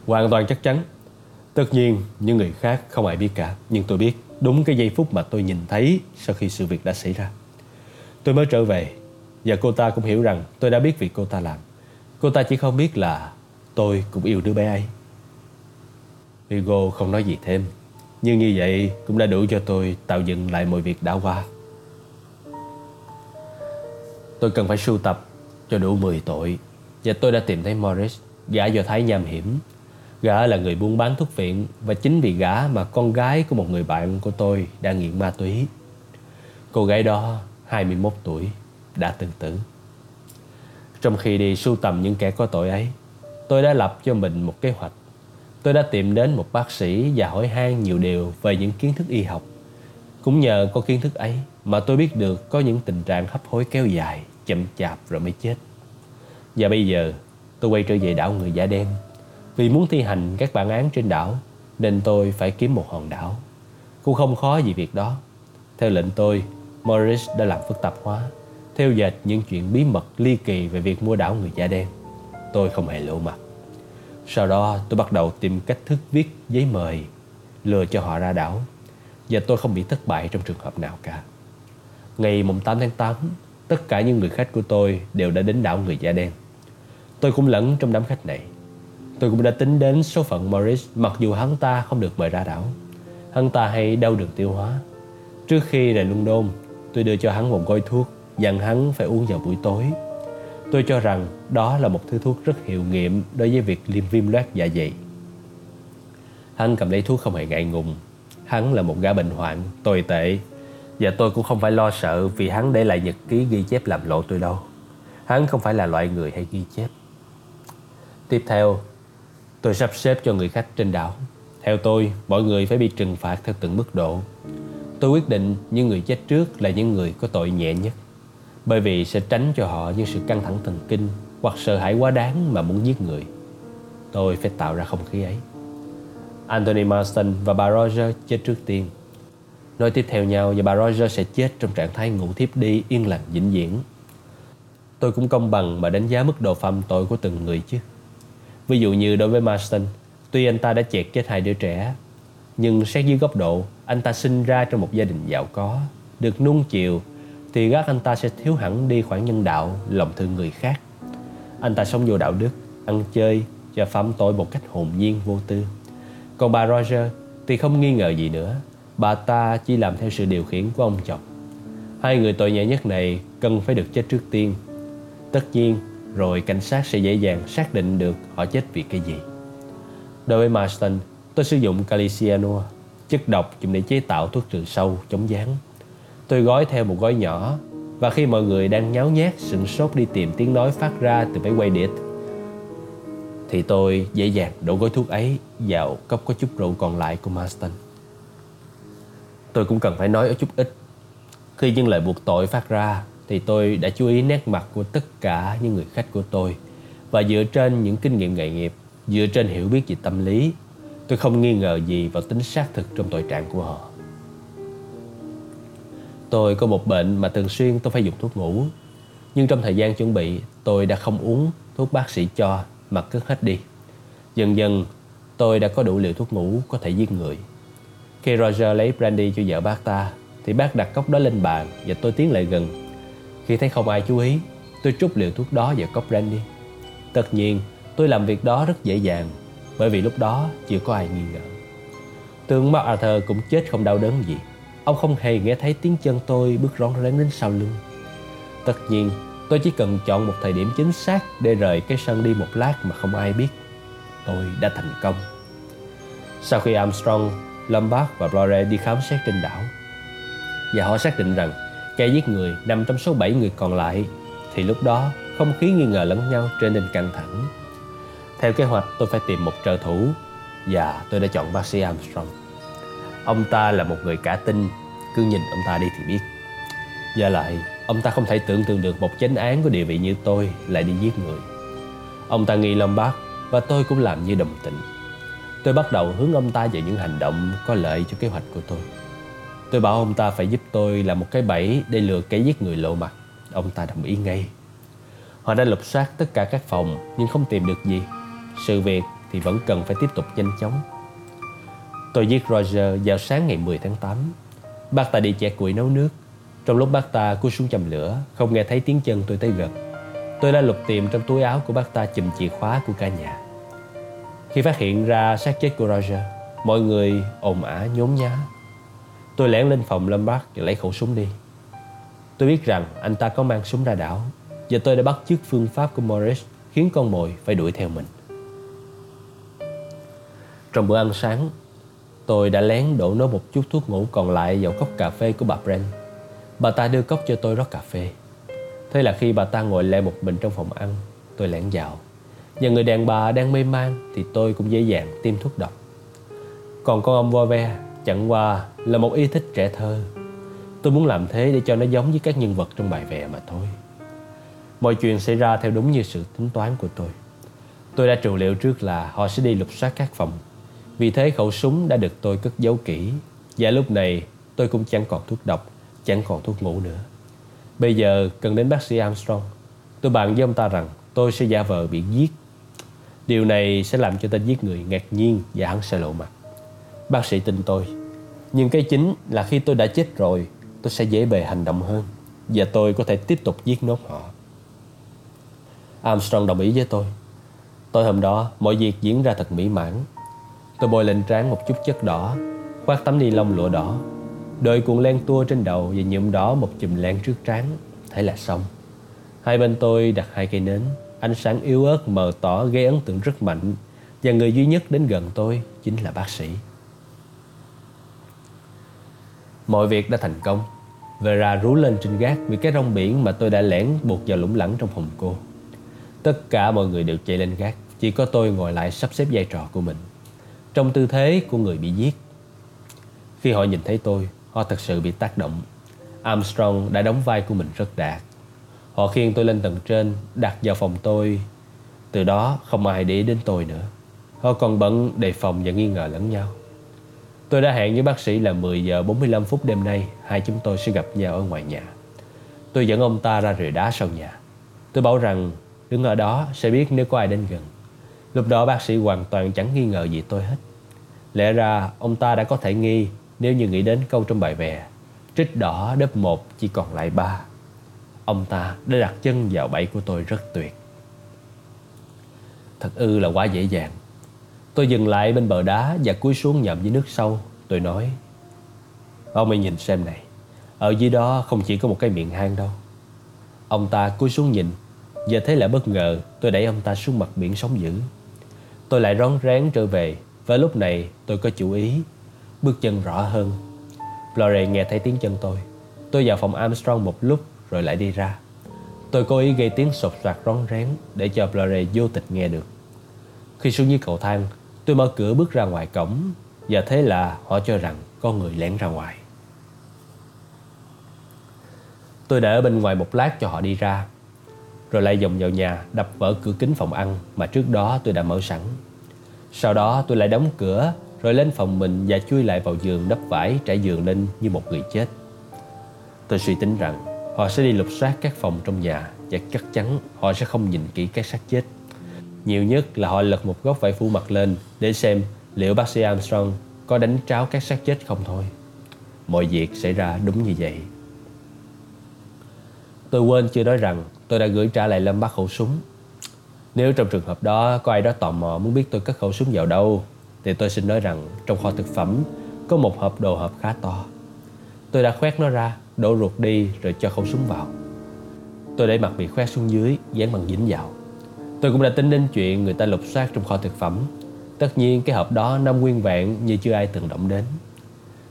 Hoàn toàn chắc chắn. Tất nhiên, những người khác không ai biết cả. Nhưng tôi biết, đúng cái giây phút mà tôi nhìn thấy Sau khi sự việc đã xảy ra. Tôi mới trở về, Và cô ta cũng hiểu rằng tôi đã biết việc cô ta làm. Cô ta chỉ không biết là Tôi cũng yêu đứa bé ấy. Hugo không nói gì thêm. Nhưng như vậy cũng đã đủ cho tôi tạo dựng lại mọi việc đã qua. Tôi cần phải sưu tập cho đủ 10 tội. Và tôi đã tìm thấy Morris, Gã do Thái nham hiểm. Gã là người buôn bán thuốc viện Và chính vì gã mà con gái của một người bạn của tôi đang nghiện ma túy. Cô gái đó 21 tuổi, đã từng tử trong khi đi sưu tầm những kẻ có tội ấy Tôi đã lập cho mình một kế hoạch Tôi đã tìm đến một bác sĩ và hỏi han nhiều điều về những kiến thức y học. Cũng nhờ có kiến thức ấy mà tôi biết được có những tình trạng hấp hối kéo dài, chậm chạp rồi mới chết. Và bây giờ tôi quay trở về đảo người da đen vì muốn thi hành các bản án trên đảo nên tôi phải kiếm một hòn đảo. Cũng không khó gì việc đó. Theo lệnh tôi, Morris đã làm phức tạp hóa, theo dệt những chuyện bí mật ly kỳ về việc mua đảo người da đen. Tôi không hề lộ mặt. Sau đó, tôi bắt đầu tìm cách thức viết giấy mời, Lừa cho họ ra đảo, Và tôi không bị thất bại trong trường hợp nào cả. Ngày 8 tháng 8 Tất cả những người khách của tôi đều đã đến đảo người da đen. Tôi cũng lẫn trong đám khách này. Tôi cũng đã tính đến số phận Morris Mặc dù hắn ta không được mời ra đảo. Hắn ta hay đau đường tiêu hóa. Trước khi rời London, Tôi đưa cho hắn một gói thuốc. Dặn hắn phải uống vào buổi tối Tôi cho rằng đó là một thứ thuốc rất hiệu nghiệm đối với việc liêm viêm loét dạ dày. Hắn cầm lấy thuốc không hề ngại ngùng. Hắn là một gã bệnh hoạn, tồi tệ. Và tôi cũng không phải lo sợ vì hắn để lại nhật ký ghi chép làm lộ tôi đâu. Hắn không phải là loại người hay ghi chép. Tiếp theo, tôi sắp xếp cho người khách trên đảo. Theo tôi, mọi người phải bị trừng phạt theo từng mức độ. Tôi quyết định những người chết trước là những người có tội nhẹ nhất bởi vì sẽ tránh cho họ những sự căng thẳng thần kinh hoặc sợ hãi quá đáng mà muốn giết người. Tôi phải tạo ra không khí ấy. Anthony Marston và bà Roger chết trước tiên. Nói tiếp theo nhau và bà Roger sẽ chết trong trạng thái ngủ thiếp đi yên lặng vĩnh viễn. Tôi cũng công bằng mà đánh giá mức độ phạm tội của từng người chứ. Ví dụ như đối với Marston, tuy anh ta đã chẹt chết hai đứa trẻ, nhưng xét dưới góc độ, anh ta sinh ra trong một gia đình giàu có, được nuông chiều thì gác anh ta sẽ thiếu hẳn đi khoản nhân đạo, lòng thương người khác. Anh ta sống vô đạo đức, ăn chơi và phạm tội một cách hồn nhiên vô tư. Còn bà Roger thì không nghi ngờ gì nữa, bà ta chỉ làm theo sự điều khiển của ông chồng. Hai người tội nhẹ nhất này cần phải được chết trước tiên. Tất nhiên, rồi cảnh sát sẽ dễ dàng xác định được họ chết vì cái gì. Đối với Marston, tôi sử dụng calicianua, chất độc dùng để chế tạo thuốc trừ sâu, chống gián. Tôi gói theo một gói nhỏ, Và khi mọi người đang nháo nhác, sửng sốt đi tìm tiếng nói phát ra từ máy quay đĩa. Thì tôi dễ dàng đổ gói thuốc ấy vào cốc có chút rượu còn lại của Marston. Tôi cũng cần phải nói ở chút ít. Khi những lời buộc tội phát ra, Thì tôi đã chú ý nét mặt của tất cả những người khách của tôi. Và dựa trên những kinh nghiệm nghề nghiệp, Dựa trên hiểu biết về tâm lý, Tôi không nghi ngờ gì vào tính xác thực trong tội trạng của họ. Tôi có một bệnh mà thường xuyên tôi phải dùng thuốc ngủ. Nhưng trong thời gian chuẩn bị, tôi đã không uống thuốc bác sĩ cho mà cất hết đi. Dần dần, tôi đã có đủ liều thuốc ngủ có thể giết người. Khi Roger lấy brandy cho vợ bác ta, thì bác đặt cốc đó lên bàn và tôi tiến lại gần. Khi thấy không ai chú ý, tôi trút liều thuốc đó vào cốc brandy. Tất nhiên, tôi làm việc đó rất dễ dàng, bởi vì lúc đó chưa có ai nghi ngờ. Tướng MacArthur cũng chết không đau đớn gì Ông không hề nghe thấy tiếng chân tôi bước rón rén đến sau lưng. Tất nhiên tôi chỉ cần chọn một thời điểm chính xác Để rời cái sân đi một lát mà không ai biết Tôi đã thành công. Sau khi Armstrong, Lombard và Blore đi khám xét trên đảo Và họ xác định rằng kẻ giết người nằm trong số 7 người còn lại Thì lúc đó không khí nghi ngờ lẫn nhau trở nên căng thẳng. Theo kế hoạch tôi phải tìm một trợ thủ Và tôi đã chọn bác sĩ Armstrong. Ông ta là một người cả tin. Cứ nhìn ông ta đi thì biết. Và lại, Ông ta không thể tưởng tượng được một chánh án có địa vị như tôi Lại đi giết người. Ông ta nghi Lombard Và tôi cũng làm như đồng tình Tôi bắt đầu hướng ông ta về những hành động Có lợi cho kế hoạch của tôi. Tôi bảo ông ta phải giúp tôi làm một cái bẫy Để lừa kẻ giết người lộ mặt. Ông ta đồng ý ngay. Họ đã lục soát tất cả các phòng Nhưng không tìm được gì. Sự việc thì vẫn cần phải tiếp tục nhanh chóng. Tôi giết Roger vào sáng ngày 10 tháng 8 Bác ta đi chẻ củi nấu nước. Trong lúc bác ta cúi xuống chầm lửa, Không nghe thấy tiếng chân tôi tới gần. Tôi đã lục tìm trong túi áo của bác ta chùm chìa khóa của cả nhà. Khi phát hiện ra xác chết của Roger, Mọi người ồn ả nhốn nhá Tôi lẻn lên phòng Lombard và lấy khẩu súng đi. Tôi biết rằng anh ta có mang súng ra đảo Và tôi đã bắt chước phương pháp của Morris Khiến con mồi phải đuổi theo mình. Trong bữa ăn sáng Tôi đã lén đổ nốt một chút thuốc ngủ còn lại vào cốc cà phê của bà Brent. Bà ta đưa cốc cho tôi rót cà phê. Thế là khi bà ta ngồi lẻ một mình trong phòng ăn, tôi lẻn vào. Và người đàn bà đang mê man thì tôi cũng dễ dàng tiêm thuốc độc. Còn con ông vo ve chẳng qua là một ý thích trẻ thơ. Tôi muốn làm thế để cho nó giống với các nhân vật trong bài vẽ mà thôi. Mọi chuyện xảy ra theo đúng như sự tính toán của tôi. Tôi đã trù liệu trước là họ sẽ đi lục soát các phòng vì thế khẩu súng đã được tôi cất giấu kỹ. Và lúc này, tôi cũng chẳng còn thuốc độc, Chẳng còn thuốc ngủ nữa. Bây giờ cần đến bác sĩ Armstrong. Tôi bàn với ông ta rằng tôi sẽ giả vờ bị giết. Điều này sẽ làm cho tên giết người ngạc nhiên và hắn sẽ lộ mặt. Bác sĩ tin tôi. Nhưng cái chính là khi tôi đã chết rồi, Tôi sẽ dễ bề hành động hơn. Và tôi có thể tiếp tục giết nốt họ. Armstrong đồng ý với tôi. Tối hôm đó, mọi việc diễn ra thật mỹ mãn. Tôi bôi lên trán một chút chất đỏ, Khoác tấm ni lông lụa đỏ. Đợi cuộn len tua trên đầu Và nhuộm đỏ một chùm len trước trán. Thế là xong. Hai bên tôi đặt hai cây nến, Ánh sáng yếu ớt mờ tỏ gây ấn tượng rất mạnh. Và người duy nhất đến gần tôi Chính là bác sĩ. Mọi việc đã thành công. Vera rú lên trên gác Vì cái rong biển mà tôi đã lẻn buộc vào lũng lẳng trong phòng cô. Tất cả mọi người đều chạy lên gác. Chỉ có tôi ngồi lại sắp xếp vai trò của mình trong tư thế của người bị giết. Khi họ nhìn thấy tôi, họ thật sự bị tác động. Armstrong đã đóng vai của mình rất đạt. Họ khiêng tôi lên tầng trên, đặt vào phòng tôi. Từ đó không ai để ý đến tôi nữa. Họ còn bận đề phòng và nghi ngờ lẫn nhau. Tôi đã hẹn với bác sĩ là 10 giờ 45 phút đêm nay hai chúng tôi sẽ gặp nhau ở ngoài nhà. Tôi dẫn ông ta ra rìa đá sau nhà. Tôi bảo rằng đứng ở đó sẽ biết nếu có ai đến gần. Lúc đó bác sĩ hoàn toàn chẳng nghi ngờ gì tôi hết. Lẽ ra, ông ta đã có thể nghi Nếu như nghĩ đến câu trong bài vè, Trích đỏ đớp một chỉ còn lại ba. Ông ta đã đặt chân vào bẫy của tôi rất tuyệt. Thật ư là quá dễ dàng. Tôi dừng lại bên bờ đá Và cúi xuống nhậm dưới nước sâu. Tôi nói, Ông hãy nhìn xem này. Ở dưới đó không chỉ có một cái miệng hang đâu. Ông ta cúi xuống nhìn, Và thế là bất ngờ tôi đẩy ông ta xuống mặt biển sóng dữ. Tôi lại rón rén trở về, Và lúc này tôi có chủ ý. Bước chân rõ hơn. Flore nghe thấy tiếng chân tôi. Tôi vào phòng Armstrong một lúc rồi lại đi ra. Tôi cố ý gây tiếng sột soạt rón rén Để cho Flore vô tịch nghe được. Khi xuống dưới cầu thang, Tôi mở cửa bước ra ngoài cổng, Và thế là họ cho rằng có người lén ra ngoài. Tôi để ở bên ngoài một lát cho họ đi ra rồi lại vòng vào nhà, đập vỡ cửa kính phòng ăn mà trước đó tôi đã mở sẵn. Sau đó tôi lại đóng cửa, rồi lên phòng mình và chui lại vào giường đắp vải, trải giường lên như một người chết. Tôi suy tính rằng họ sẽ đi lục soát các phòng trong nhà và chắc chắn họ sẽ không nhìn kỹ các xác chết. Nhiều nhất là họ lật một góc vải phủ mặt lên để xem liệu bác sĩ Armstrong có đánh tráo các xác chết không thôi. Mọi việc xảy ra đúng như vậy. Tôi quên chưa nói rằng tôi đã gửi trả lại Lâm bắt khẩu súng. Nếu trong trường hợp đó có ai đó tò mò muốn biết tôi cất khẩu súng vào đâu, thì tôi xin nói rằng trong kho thực phẩm có một hộp đồ hộp khá to. Tôi đã khoét nó ra, đổ ruột đi rồi cho khẩu súng vào. Tôi để mặt bị khoét xuống dưới, dán bằng dính vào. Tôi cũng đã tính đến chuyện người ta lục soát trong kho thực phẩm. Tất nhiên cái hộp đó nằm nguyên vẹn như chưa ai từng động đến.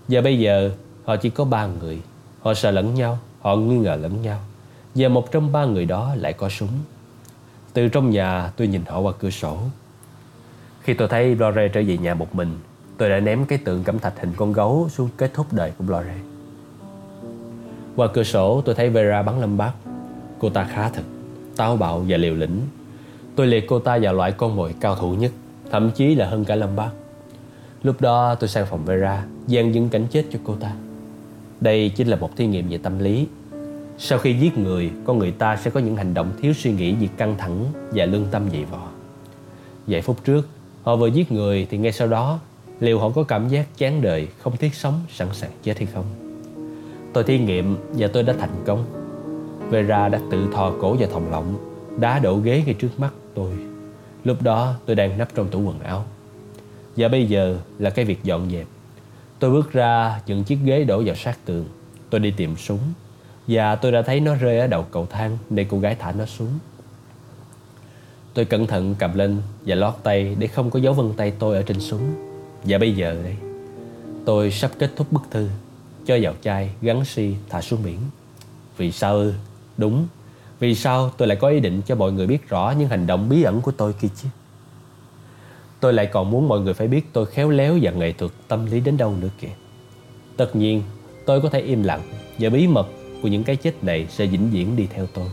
Giờ bây giờ họ chỉ có ba người. Họ sợ lẫn nhau, họ nghi ngờ lẫn nhau. Và một trong ba người đó lại có súng. Từ trong nhà tôi nhìn họ qua cửa sổ. Khi tôi thấy Lore trở về nhà một mình, tôi đã ném cái tượng cẩm thạch hình con gấu xuống kết thúc đời của Lore. Qua cửa sổ tôi thấy Vera bắn lâm bát. Cô ta khá thật, táo bạo và liều lĩnh. Tôi liệt cô ta vào loại con mồi cao thủ nhất, thậm chí là hơn cả lâm bát. Lúc đó tôi sang phòng Vera, gian dưng cảnh chết cho cô ta. Đây chính là một thí nghiệm về tâm lý. Sau khi giết người, con người ta sẽ có những hành động thiếu suy nghĩ vì căng thẳng và lương tâm dày vò. Vài phút trước, họ vừa giết người thì ngay sau đó liệu họ có cảm giác chán đời, không thiết sống, sẵn sàng chết hay không? Tôi thí nghiệm và tôi đã thành công. Vera đã tự thò cổ vào thòng lọng, đá đổ ghế ngay trước mắt tôi. Lúc đó tôi đang nấp trong tủ quần áo. Và bây giờ là cái việc dọn dẹp. Tôi bước ra những chiếc ghế đổ vào sát tường. Tôi đi tìm súng. Và tôi đã thấy nó rơi ở đầu cầu thang để cô gái thả nó xuống. Tôi cẩn thận cầm lên và lót tay để không có dấu vân tay tôi ở trên súng. Và bây giờ đây, tôi sắp kết thúc bức thư, cho vào chai, gắn si, thả xuống biển. Vì sao ư? Đúng, vì sao tôi lại có ý định cho mọi người biết rõ những hành động bí ẩn của tôi kia chứ? Tôi lại còn muốn mọi người phải biết tôi khéo léo và nghệ thuật tâm lý đến đâu nữa kìa. Tất nhiên, tôi có thể im lặng và bí mật của những cái chết này sẽ vĩnh viễn đi theo tôi.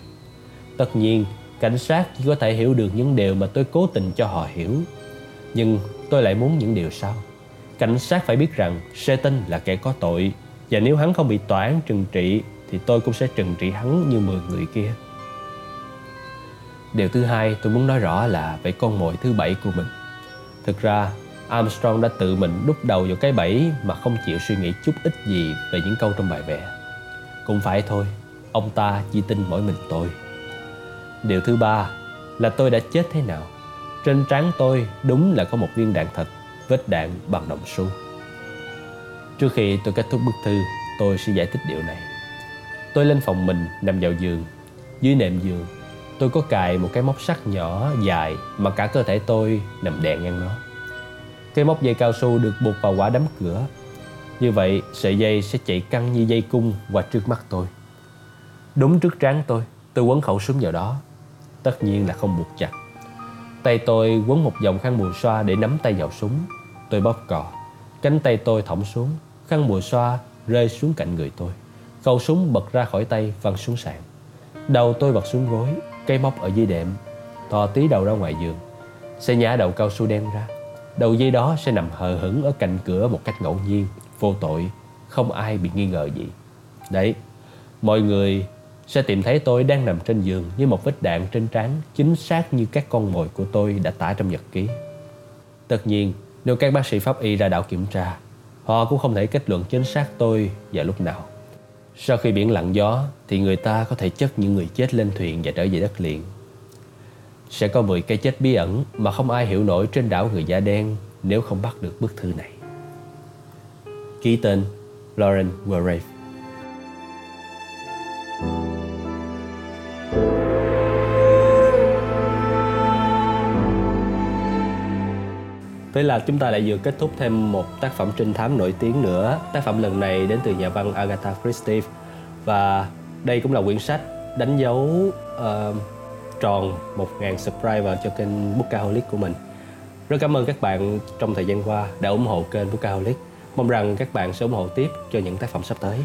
Tất nhiên, cảnh sát chỉ có thể hiểu được những điều mà tôi cố tình cho họ hiểu. Nhưng tôi lại muốn những điều sau. Cảnh sát phải biết rằng Satan là kẻ có tội và nếu hắn không bị tòa án trừng trị thì tôi cũng sẽ trừng trị hắn như 10 người kia. Điều thứ hai tôi muốn nói rõ là về con mồi thứ bảy của mình. Thực ra, Armstrong đã tự mình đúc đầu vào cái bẫy mà không chịu suy nghĩ chút ít gì về những câu trong bài vẽ. Cũng phải thôi, ông ta chỉ tin mỗi mình tôi. Điều thứ ba là tôi đã chết thế nào. Trên trán tôi đúng là có một viên đạn thật, vết đạn bằng đồng xu. Trước khi tôi kết thúc bức thư, tôi sẽ giải thích điều này. Tôi lên phòng mình nằm vào giường. Dưới nệm giường, tôi có cài một cái móc sắt nhỏ dài mà cả cơ thể tôi nằm đè ngang nó. Cái móc dây cao su được buộc vào quả đấm cửa. Như vậy, sợi dây sẽ chạy căng như dây cung qua trước mắt tôi. Đúng trước trán tôi, tôi quấn khẩu súng vào đó. Tất nhiên là không buộc chặt. Tay tôi quấn một vòng khăn mùi xoa để nắm tay vào súng. Tôi bóp cò. Cánh tay tôi thõng xuống, khăn mùi xoa rơi xuống cạnh người tôi. Khẩu súng bật ra khỏi tay văng xuống sàn. Đầu tôi bật xuống gối, cây móc ở dưới đệm, thò tí đầu ra ngoài giường. Sẽ nhả đầu cao su đen ra. Đầu dây đó sẽ nằm hờ hững ở cạnh cửa một cách ngẫu nhiên, vô tội, không ai bị nghi ngờ gì. Đấy, mọi người sẽ tìm thấy tôi đang nằm trên giường với một vết đạn trên trán chính xác như các con mồi của tôi đã tả trong nhật ký. Tất nhiên, nếu các bác sĩ pháp y ra đảo kiểm tra, họ cũng không thể kết luận chính xác tôi vào lúc nào. Sau khi biển lặng gió thì người ta có thể chất những người chết lên thuyền và trở về đất liền. Sẽ có 10 cái chết bí ẩn mà không ai hiểu nổi trên đảo người da đen nếu không bắt được bức thư này. Ký tên Lauren Warrave Thế là chúng ta lại vừa kết thúc thêm một tác phẩm trinh thám nổi tiếng nữa. Tác phẩm lần này đến từ nhà văn Agatha Christie và đây cũng là quyển sách đánh dấu uh, tròn 1.000 subscriber cho kênh Bookaholic của mình. Rất cảm ơn các bạn trong thời gian qua đã ủng hộ kênh Bookaholic. Mong rằng các bạn sẽ ủng hộ tiếp cho những tác phẩm sắp tới.